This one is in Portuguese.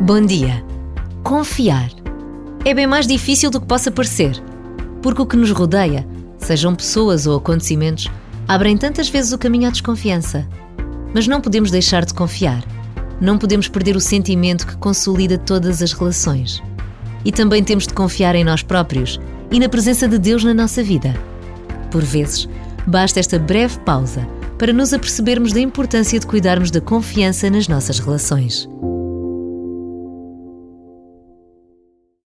Bom dia. Confiar é bem mais difícil do que possa parecer, porque o que nos rodeia, sejam pessoas ou acontecimentos, abrem tantas vezes o caminho à desconfiança. Mas não podemos deixar de confiar. Não podemos perder o sentimento que consolida todas as relações. E também temos de confiar em nós próprios e na presença de Deus na nossa vida. Por vezes, basta esta breve pausa para nos apercebermos da importância de cuidarmos da confiança nas nossas relações.